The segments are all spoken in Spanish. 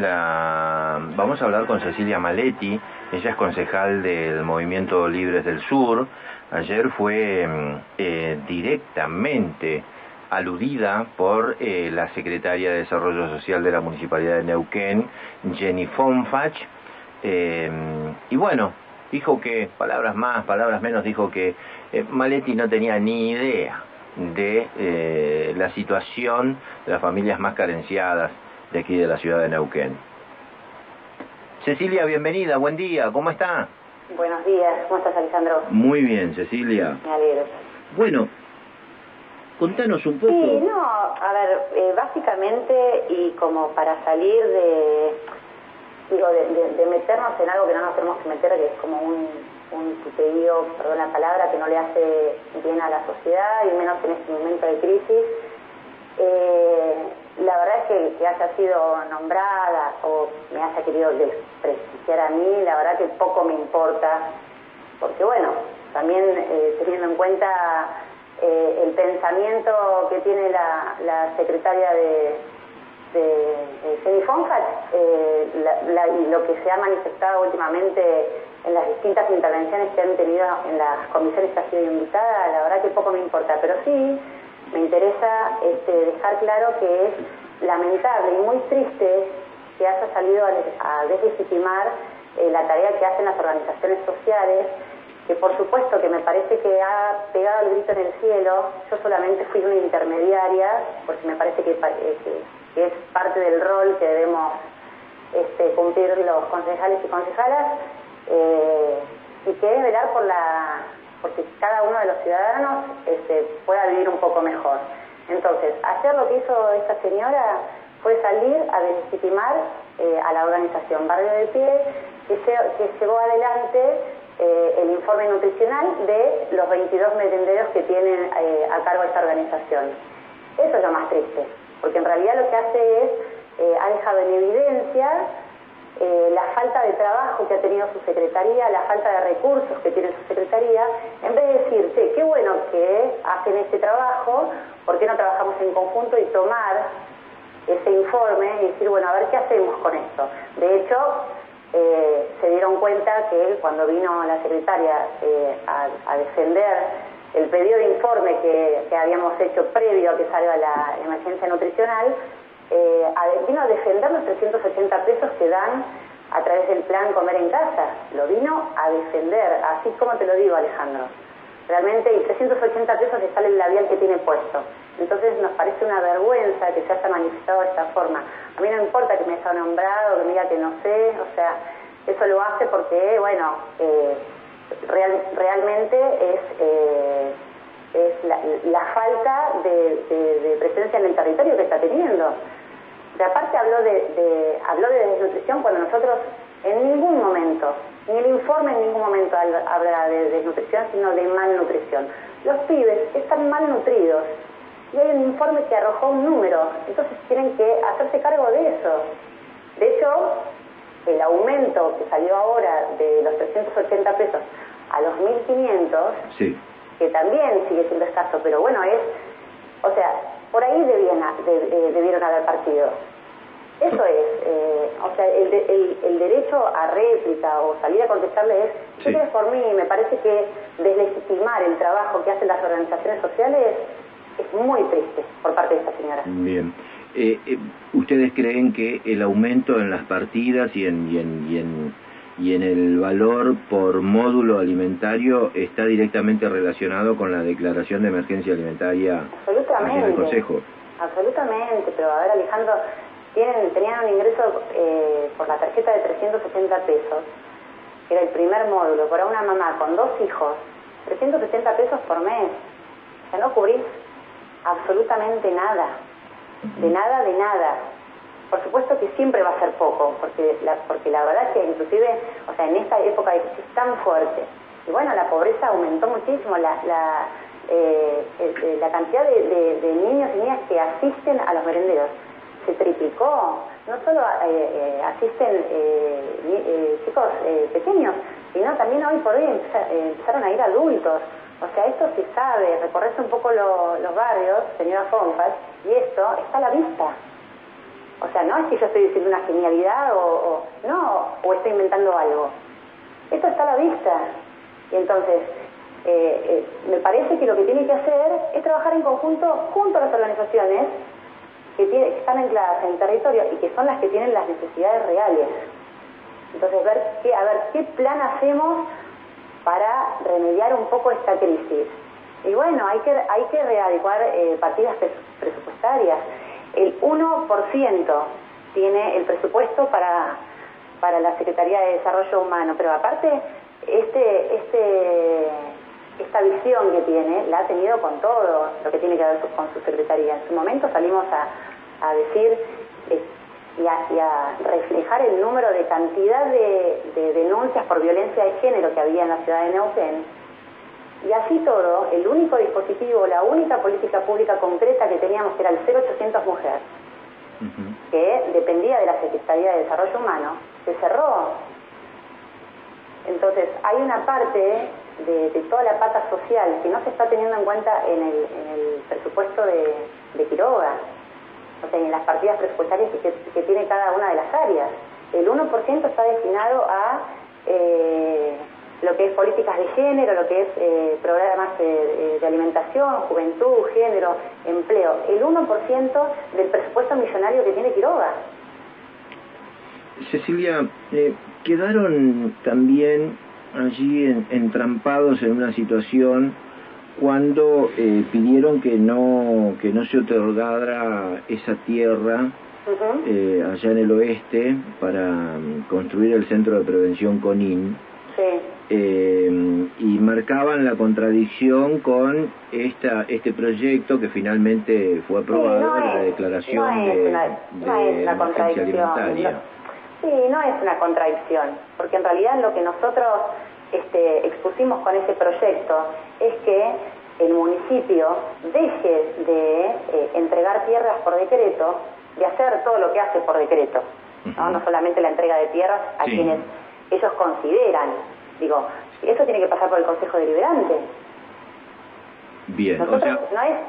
vamos a hablar con Cecilia Maletti, ella es concejal del Movimiento Libres del Sur. Ayer fue mm, eh, directamente aludida por eh, la secretaria de Desarrollo Social de la Municipalidad de Neuquén, Jenny Fonfach, eh, y bueno, dijo que, palabras más, palabras menos, dijo que Maletti no tenía ni idea de la situación de las familias más carenciadas de aquí de la ciudad de Neuquén. Cecilia, bienvenida, buen día, ¿cómo está? Buenos días, ¿cómo estás Alejandro? Muy bien, Cecilia. Me alegro. Bueno, contanos un poco. Sí, no, a ver, eh, básicamente y como para salir de, digo, de, meternos en algo que no nos tenemos que meter, que es como un, un perdón la palabra, que no le hace bien a la sociedad y menos en este momento de crisis. Eh, la verdad es que, que, haya sido nombrada o me haya querido desprestigiar a mí, la verdad que poco me importa, porque bueno, también eh, teniendo en cuenta eh, el pensamiento que tiene la, la secretaria de, de, eh, y lo que se ha manifestado últimamente en las distintas intervenciones que han tenido en las comisiones que ha sido invitada, la verdad que poco me importa, pero sí me interesa este, dejar claro que es lamentable y muy triste que haya salido a, deslegitimar eh, la tarea que hacen las organizaciones sociales, que por supuesto que me parece que ha pegado el grito en el cielo, yo solamente fui una intermediaria, porque me parece que, eh, es parte del rol que debemos este, cumplir los concejales y concejalas, eh, y que velar por la porque cada uno de los ciudadanos este, pueda vivir un poco mejor. Entonces, hacer lo que hizo esta señora fue salir a deslegitimar eh, a la organización Barrio de Pie, que, que llevó adelante eh, el informe nutricional de los 22 merenderos que tienen eh, a cargo esta organización. Eso es lo más triste, porque en realidad lo que hace es, ha dejado en evidencia eh, la falta de trabajo que ha tenido su secretaría, la falta de recursos que tiene su secretaría, en vez de decir, qué bueno que hacen este trabajo, ¿por qué no trabajamos en conjunto y tomar ese informe y decir, bueno, a ver qué hacemos con esto? De hecho, eh, se dieron cuenta que cuando vino la secretaria eh, a, defender el pedido de informe que habíamos hecho previo a que salga la emergencia nutricional, eh, vino a defender los 380 pesos que dan a través del plan Comer en Casa. Lo vino a defender, así como te lo digo, Alejandro. Realmente, y 380 pesos le sale el labial que tiene puesto. Entonces nos parece una vergüenza que se haya manifestado de esta forma. A mí no importa que me haya nombrado, que me diga que no sé, o sea, eso lo hace porque, bueno, eh, realmente es... Eh, es la, falta de, presencia en el territorio que está teniendo. De aparte habló de, habló de desnutrición cuando nosotros en ningún momento, ni el informe en ningún momento habla de desnutrición, sino de malnutrición. Los pibes están malnutridos y hay un informe que arrojó un número, entonces tienen que hacerse cargo de eso. De hecho, el aumento que salió ahora de los 380 pesos a los 1.500, sí que también sigue siendo escaso, pero bueno, es, o sea, por ahí debían, eh, debieron haber partido. Eso es, eh, o sea, el, el, derecho a réplica o salir a contestarle es, sí. por mí? Me parece que deslegitimar el trabajo que hacen las organizaciones sociales es muy triste por parte de esta señora. Bien. Eh, ¿Ustedes creen que el aumento en las partidas y en, y en, y en y en el valor por módulo alimentario está directamente relacionado con la declaración de emergencia alimentaria absolutamente, del Consejo. Absolutamente, pero a ver Alejandro, tienen, tenían un ingreso eh, por la tarjeta de 370 pesos, que era el primer módulo, para una mamá con dos hijos, 370 pesos por mes. O sea, no cubrís absolutamente nada, de nada, de nada por supuesto que siempre va a ser poco, porque la, porque la verdad es que inclusive, o sea, en esta época de crisis tan fuerte, y bueno, la pobreza aumentó muchísimo, la, la, eh, eh, la cantidad de, niños y niñas que asisten a los merenderos se triplicó. No solo eh, asisten chicos pequeños, sino también hoy por hoy empezaron a ir adultos. O sea, esto se sabe, recorrerse un poco los barrios, señora Fompas, y esto está a la vista. O sea, no es que yo estoy diciendo una genialidad o, no, o estoy inventando algo. Esto está a la vista. Y entonces, eh, eh, me parece que lo que tiene que hacer es trabajar en conjunto junto a las organizaciones que, están ancladas en el territorio y que son las que tienen las necesidades reales. Entonces, ver qué, a ver qué plan hacemos para remediar un poco esta crisis. Y bueno, hay que, hay que readecuar eh, partidas presupuestarias. El 1% tiene el presupuesto para, para la Secretaría de Desarrollo Humano, pero aparte, este, este, esta visión que tiene la ha tenido con todo lo que tiene que ver con su secretaría. En su momento salimos a, a decir eh, y, a, reflejar el número de cantidad de, de denuncias por violencia de género que había en la ciudad de Neuquén y así todo, el único dispositivo, la única política pública concreta que teníamos era el 0800 Mujer, que dependía de la Secretaría de Desarrollo Humano, se cerró. Entonces, hay una parte de, toda la pata social que no se está teniendo en cuenta en el, presupuesto de, de, Quiroga, o sea, en las partidas presupuestarias que, tiene cada una de las áreas. El 1% está destinado a... Eh, lo que es políticas de género, lo que es eh, programas de, de, alimentación, juventud, género, empleo. El 1% del presupuesto millonario que tiene Quiroga. Cecilia, eh, quedaron también allí entrampados en una situación cuando eh, pidieron que no que no se otorgara esa tierra eh, allá en el oeste para construir el centro de prevención CONIN eh, y marcaban la contradicción con esta, este proyecto que finalmente fue aprobado en la declaración de, una, contradicción. sí, no es una contradicción, porque en realidad lo que nosotros este, expusimos con ese proyecto es que el municipio deje de eh, entregar tierras por decreto, de hacer todo lo que hace por decreto, ¿no? no solamente la entrega de tierras a quienes ellos consideran Digo, eso tiene que pasar por el Consejo Deliberante. Bien, o sea,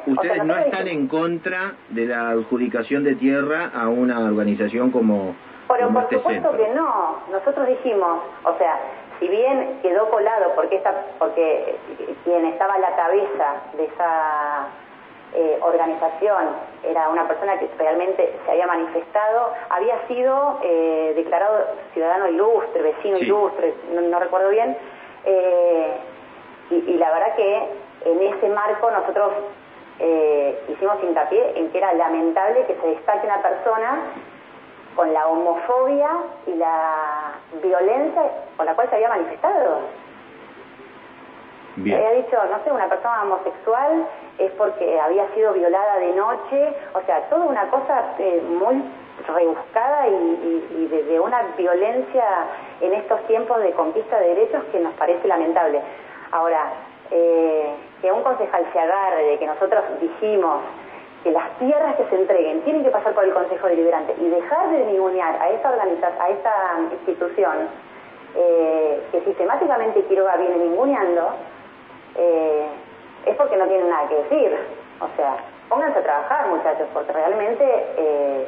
ustedes no están en contra de la adjudicación de tierra a una organización como, Pero por este supuesto que no. Nosotros dijimos, o sea, si bien quedó colado porque esta, porque quien estaba a la cabeza de esa eh, organización era una persona que realmente se había manifestado, había sido eh, declarado ciudadano ilustre, vecino ilustre, no, recuerdo bien, eh, y, la verdad que en ese marco nosotros hicimos hincapié en que era lamentable que se destaque una persona con la homofobia y la violencia con la cual se había manifestado. Había dicho, no sé, una persona homosexual es porque había sido violada de noche, o sea, toda una cosa eh, muy rebuscada y, de, una violencia en estos tiempos de conquista de derechos que nos parece lamentable. Ahora, eh, que un concejal se agarre de que nosotros dijimos que las tierras que se entreguen tienen que pasar por el Consejo Deliberante y dejar de ningunear a esta organización, a esta institución eh, que sistemáticamente Quiroga viene ninguneando, es porque no tienen nada que decir. O sea, pónganse a trabajar, muchachos, porque realmente eh,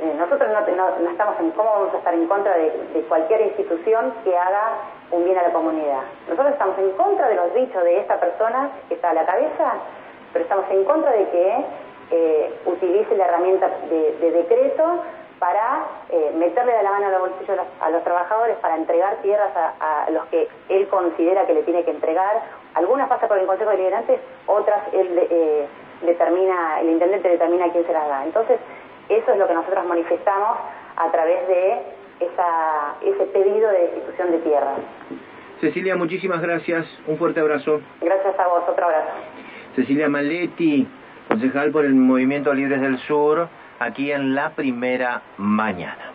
eh, nosotros no, estamos en cómo vamos a estar en contra de, cualquier institución que haga un bien a la comunidad. Nosotros estamos en contra de los dichos de esta persona que está a la cabeza, pero estamos en contra de que eh, utilice la herramienta de, decreto para meterle de la mano a los bolsillos a los, trabajadores, para entregar tierras a, a, los que él considera que le tiene que entregar algunas pasan por el Consejo de Deliberantes, otras él eh, determina, el intendente determina quién se las da. Entonces, eso es lo que nosotros manifestamos a través de esa, ese pedido de destitución de tierras. Cecilia, muchísimas gracias. Un fuerte abrazo. Gracias a vos. Otro abrazo. Cecilia Maletti, concejal por el Movimiento Libres del Sur, aquí en la primera mañana.